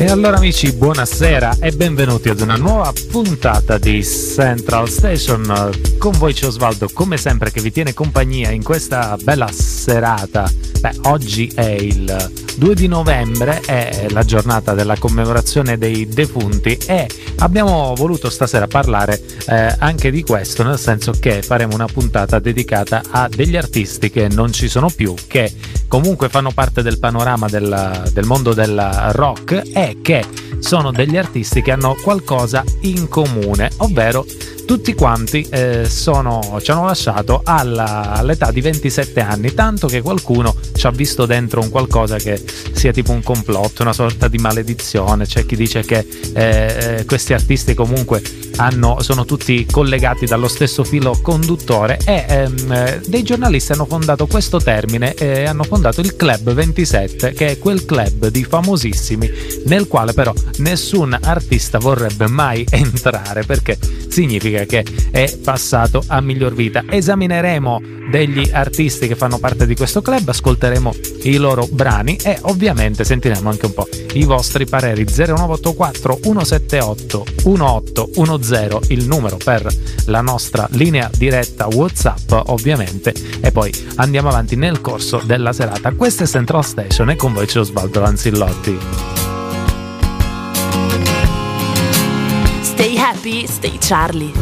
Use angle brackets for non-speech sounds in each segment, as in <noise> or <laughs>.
E allora amici, buonasera e benvenuti ad una nuova puntata di Central Station. Con voi c'è Osvaldo, come sempre, che vi tiene compagnia in questa bella serata. Beh, oggi è il 2 di novembre, è la giornata della commemorazione dei defunti e abbiamo voluto stasera parlare eh, anche di questo, nel senso che faremo una puntata dedicata a degli artisti che non ci sono più, che comunque fanno parte del panorama del, del mondo del rock e che sono degli artisti che hanno qualcosa in comune, ovvero tutti quanti eh, sono, ci hanno lasciato alla, all'età di 27 anni, tanto che qualcuno ci ha visto dentro un qualcosa che sia tipo un complotto, una sorta di maledizione, c'è chi dice che eh, eh questi artisti comunque hanno, sono tutti collegati dallo stesso filo conduttore e ehm, dei giornalisti hanno fondato questo termine e hanno fondato il Club 27 che è quel club di famosissimi nel quale però nessun artista vorrebbe mai <laughs> entrare perché significa che è passato a miglior vita. Esamineremo degli artisti che fanno parte di questo club, ascolteremo i loro brani e ovviamente sentiremo anche un po' i vostri pareri 0984 178 1810 il numero per la nostra linea diretta WhatsApp ovviamente e poi andiamo avanti nel corso della serata. Questa è Central Station e con voi c'è Osvaldo Lanzillotti. Stay happy, stay Charlie.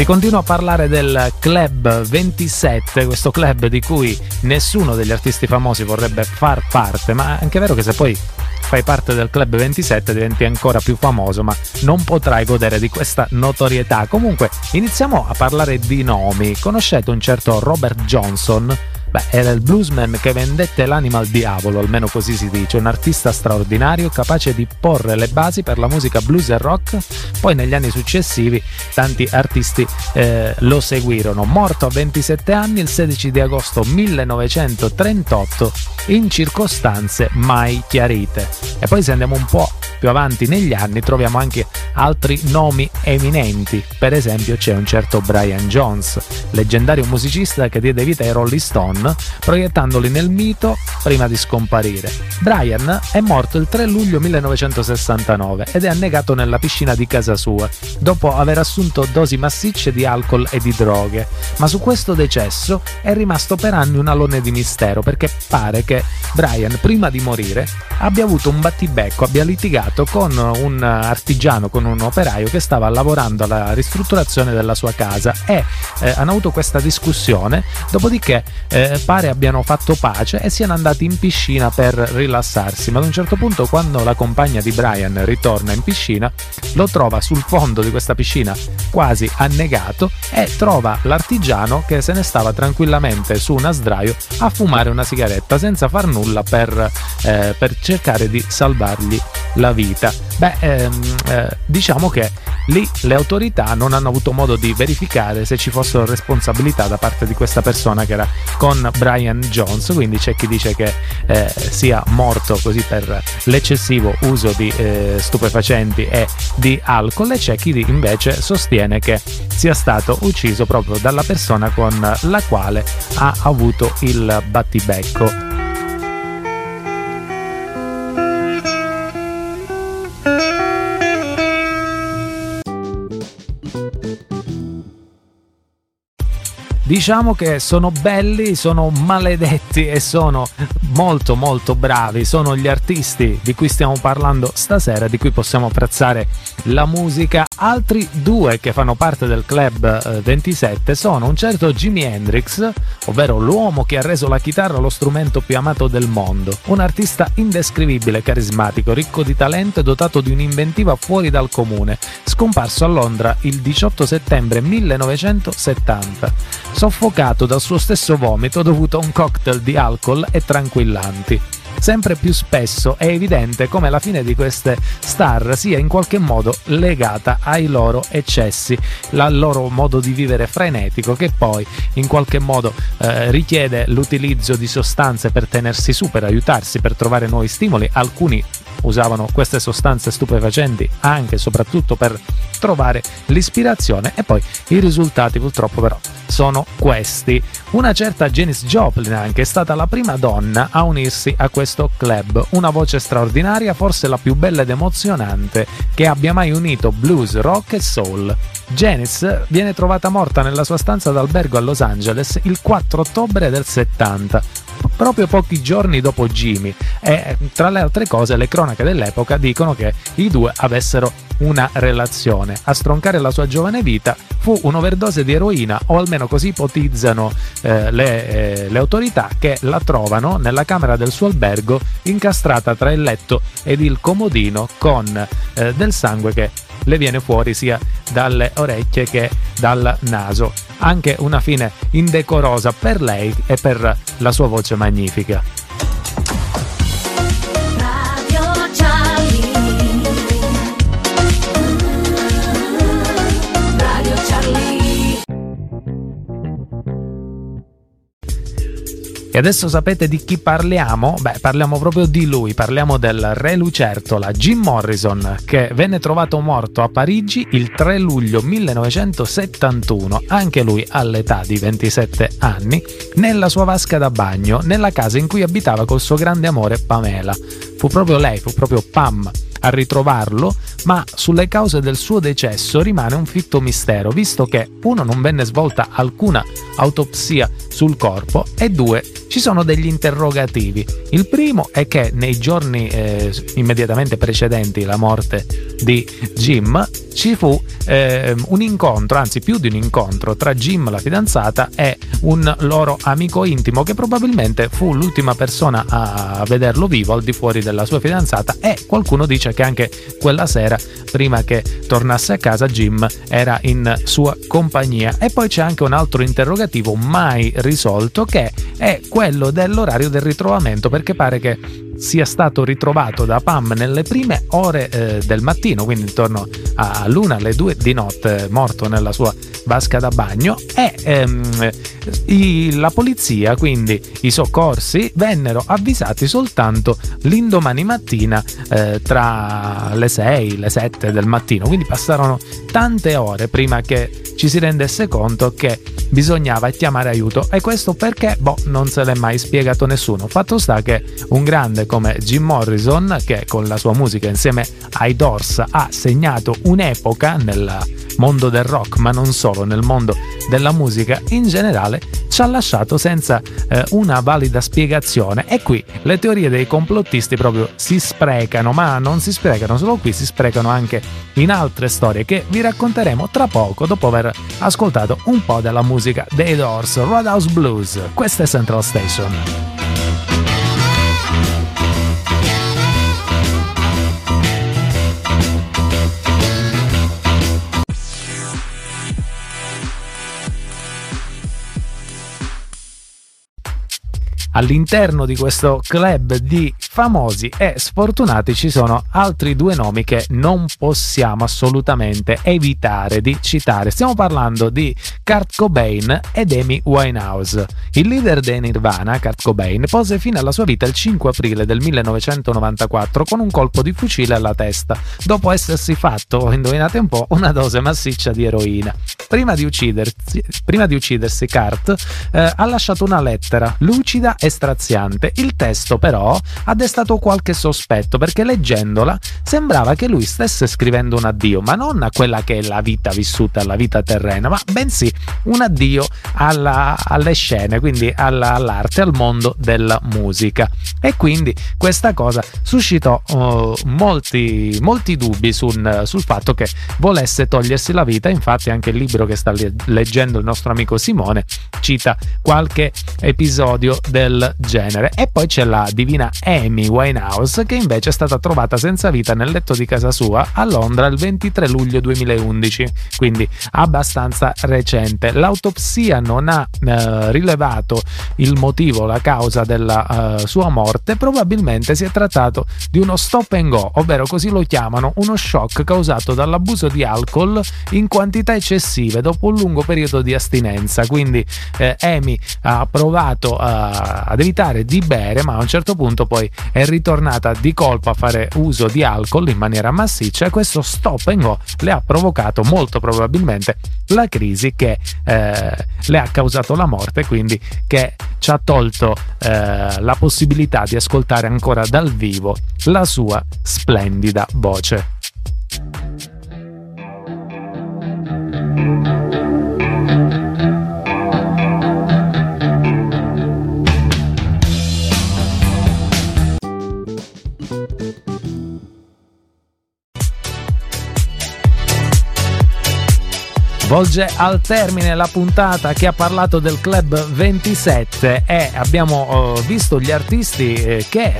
Si continua a parlare del Club 27, questo club di cui nessuno degli artisti famosi vorrebbe far parte, ma è anche vero che se poi fai parte del Club 27 diventi ancora più famoso, ma non potrai godere di questa notorietà. Comunque, iniziamo a parlare di nomi. Conoscete un certo Robert Johnson? Beh, era il bluesman che vendette l'anima al diavolo, almeno così si dice, un artista straordinario capace di porre le basi per la musica blues e rock. Poi negli anni successivi tanti artisti eh, lo seguirono. Morto a 27 anni il 16 di agosto 1938 in circostanze mai chiarite. E poi se andiamo un po' più avanti negli anni troviamo anche altri nomi eminenti. Per esempio c'è un certo Brian Jones, leggendario musicista che diede vita ai Rolling Stone proiettandoli nel mito prima di scomparire. Brian è morto il 3 luglio 1969 ed è annegato nella piscina di casa sua, dopo aver assunto dosi massicce di alcol e di droghe. Ma su questo decesso è rimasto per anni un alone di mistero, perché pare che Brian, prima di morire, abbia avuto un battibecco, abbia litigato con un artigiano, con un operaio che stava lavorando alla ristrutturazione della sua casa e eh, hanno avuto questa discussione, dopodiché eh, pare abbiano fatto pace e siano andati in piscina per rilassarsi, ma ad un certo punto quando la compagna di Brian ritorna in piscina lo trova sul fondo di questa piscina quasi annegato e trova l'artigiano che se ne stava tranquillamente su una sdraio a fumare una sigaretta senza far nulla per, eh, per cercare di salvargli la vita. Beh, ehm, eh, diciamo che lì le autorità non hanno avuto modo di verificare se ci fossero responsabilità da parte di questa persona che era con Brian Jones, quindi c'è chi dice che eh, sia morto così per l'eccessivo uso di eh, stupefacenti e di alcol e c'è chi invece sostiene che sia stato ucciso proprio dalla persona con la quale ha avuto il battibecco. Diciamo che sono belli, sono maledetti e sono molto molto bravi. Sono gli artisti di cui stiamo parlando stasera, di cui possiamo apprezzare la musica. Altri due che fanno parte del club 27 eh, sono un certo Jimi Hendrix, ovvero l'uomo che ha reso la chitarra lo strumento più amato del mondo. Un artista indescrivibile, carismatico, ricco di talento e dotato di un'inventiva fuori dal comune, scomparso a Londra il 18 settembre 1970 soffocato dal suo stesso vomito dovuto a un cocktail di alcol e tranquillanti. Sempre più spesso è evidente come la fine di queste star sia in qualche modo legata ai loro eccessi, al loro modo di vivere frenetico che poi in qualche modo eh, richiede l'utilizzo di sostanze per tenersi su, per aiutarsi, per trovare nuovi stimoli, alcuni usavano queste sostanze stupefacenti anche e soprattutto per trovare l'ispirazione e poi i risultati purtroppo però sono questi. Una certa Janis Joplin anche è stata la prima donna a unirsi a questo club, una voce straordinaria, forse la più bella ed emozionante che abbia mai unito blues, rock e soul. Janis viene trovata morta nella sua stanza d'albergo a Los Angeles il 4 ottobre del 70, proprio pochi giorni dopo Jimmy e tra le altre cose le cronache dell'epoca dicono che i due avessero una relazione. A stroncare la sua giovane vita fu un'overdose di eroina o almeno così ipotizzano eh, le, eh, le autorità che la trovano nella camera del suo albergo incastrata tra il letto ed il comodino con eh, del sangue che le viene fuori sia dalle orecchie che dal naso. Anche una fine indecorosa per lei e per la sua voce magnifica. E adesso sapete di chi parliamo? Beh, parliamo proprio di lui, parliamo del re lucertola Jim Morrison, che venne trovato morto a Parigi il 3 luglio 1971, anche lui all'età di 27 anni, nella sua vasca da bagno, nella casa in cui abitava col suo grande amore Pamela. Fu proprio lei, fu proprio Pam a ritrovarlo, ma sulle cause del suo decesso rimane un fitto mistero, visto che uno non venne svolta alcuna autopsia sul corpo e due ci sono degli interrogativi. Il primo è che nei giorni eh, immediatamente precedenti la morte di Jim ci fu eh, un incontro, anzi più di un incontro tra Jim, la fidanzata, e un loro amico intimo che probabilmente fu l'ultima persona a vederlo vivo al di fuori della sua fidanzata e qualcuno dice che anche quella sera, prima che tornasse a casa, Jim era in sua compagnia. E poi c'è anche un altro interrogativo mai risolto che è quello dell'orario del ritrovamento perché pare che sia stato ritrovato da Pam nelle prime ore eh, del mattino, quindi intorno all'una, alle due di notte, morto nella sua vasca da bagno e ehm, la polizia, quindi i soccorsi, vennero avvisati soltanto l'indomani mattina eh, tra le 6 e le 7 del mattino, quindi passarono tante ore prima che ci si rendesse conto che bisognava chiamare aiuto e questo perché boh, non se l'è mai spiegato nessuno. Fatto sta che un grande come Jim Morrison, che con la sua musica insieme ai Doors ha segnato un'epoca nel mondo del rock, ma non solo, nel mondo della musica in generale, ci ha lasciato senza eh, una valida spiegazione. E qui le teorie dei complottisti proprio si sprecano, ma non si sprecano solo qui, si sprecano anche in altre storie che vi racconteremo tra poco dopo aver ascoltato un po' della musica dei Doors, Roadhouse Blues. Questa è Central Station. All'interno di questo club di famosi e sfortunati ci sono altri due nomi che non possiamo assolutamente evitare di citare. Stiamo parlando di Kurt Cobain ed Amy Winehouse. Il leader dei Nirvana, Kurt Cobain, pose fine alla sua vita il 5 aprile del 1994 con un colpo di fucile alla testa, dopo essersi fatto, <laughs> indovinate un po', una dose massiccia di eroina. Prima di uccidersi, prima di uccidersi Kurt eh, ha lasciato una lettera lucida e straziante. Il testo però ha destato qualche sospetto perché leggendola sembrava che lui stesse scrivendo un addio, ma non a quella che è la vita vissuta, la vita terrena, ma bensì un addio alla, alle scene, quindi alla, all'arte, al mondo della musica. E quindi questa cosa suscitò uh, molti, molti dubbi sul, sul fatto che volesse togliersi la vita. Infatti, anche il libro che sta leggendo il nostro amico Simone cita qualche episodio del del genere. E poi c'è la divina Amy Winehouse che invece è stata trovata senza vita nel letto di casa sua a Londra il 23 luglio 2011, quindi abbastanza recente. L'autopsia non ha eh, rilevato il motivo, la causa della eh, sua morte, probabilmente si è trattato di uno stop and go, ovvero così lo chiamano, uno shock causato dall'abuso di alcol in quantità eccessive dopo un lungo periodo di astinenza. Quindi eh, Amy ha provato a ad evitare di bere, ma a un certo punto poi è ritornata di colpo a fare uso di alcol in maniera massiccia e questo stop and go le ha provocato molto probabilmente la crisi che eh, le ha causato la morte, quindi che ci ha tolto eh, la possibilità di ascoltare ancora dal vivo la sua splendida voce. Volge al termine la puntata che ha parlato del Club 27 e abbiamo uh, visto gli artisti eh, che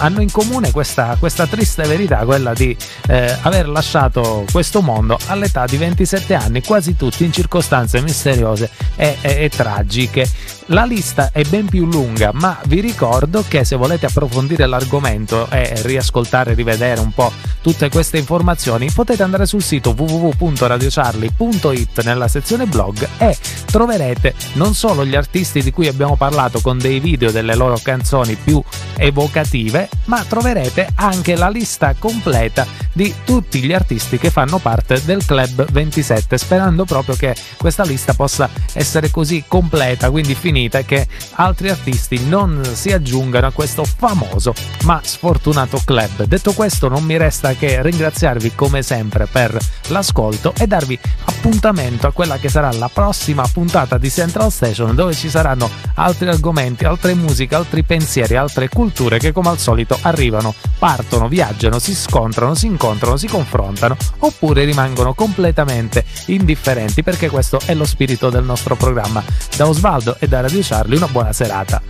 hanno in comune questa, questa triste verità, quella di eh, aver lasciato questo mondo all'età di 27 anni, quasi tutti in circostanze misteriose e, e, e tragiche. La lista è ben più lunga, ma vi ricordo che se volete approfondire l'argomento e riascoltare rivedere un po' tutte queste informazioni, potete andare sul sito www.radiocharlie.it nella sezione blog e troverete non solo gli artisti di cui abbiamo parlato con dei video delle loro canzoni più evocative, ma troverete anche la lista completa di tutti gli artisti che fanno parte del Club 27, sperando proprio che questa lista possa essere così completa, quindi finita che altri artisti non si aggiungano a questo famoso ma sfortunato club. Detto questo non mi resta che ringraziarvi come sempre per l'ascolto e darvi appuntamento a quella che sarà la prossima puntata di Central Station dove ci saranno altri argomenti, altre musiche, altri pensieri, altre culture che come al solito arrivano, partono, viaggiano, si scontrano, si incontrano, si confrontano oppure rimangono completamente indifferenti perché questo è lo spirito del nostro programma. Da Osvaldo e da Radio Charlie una buona serata.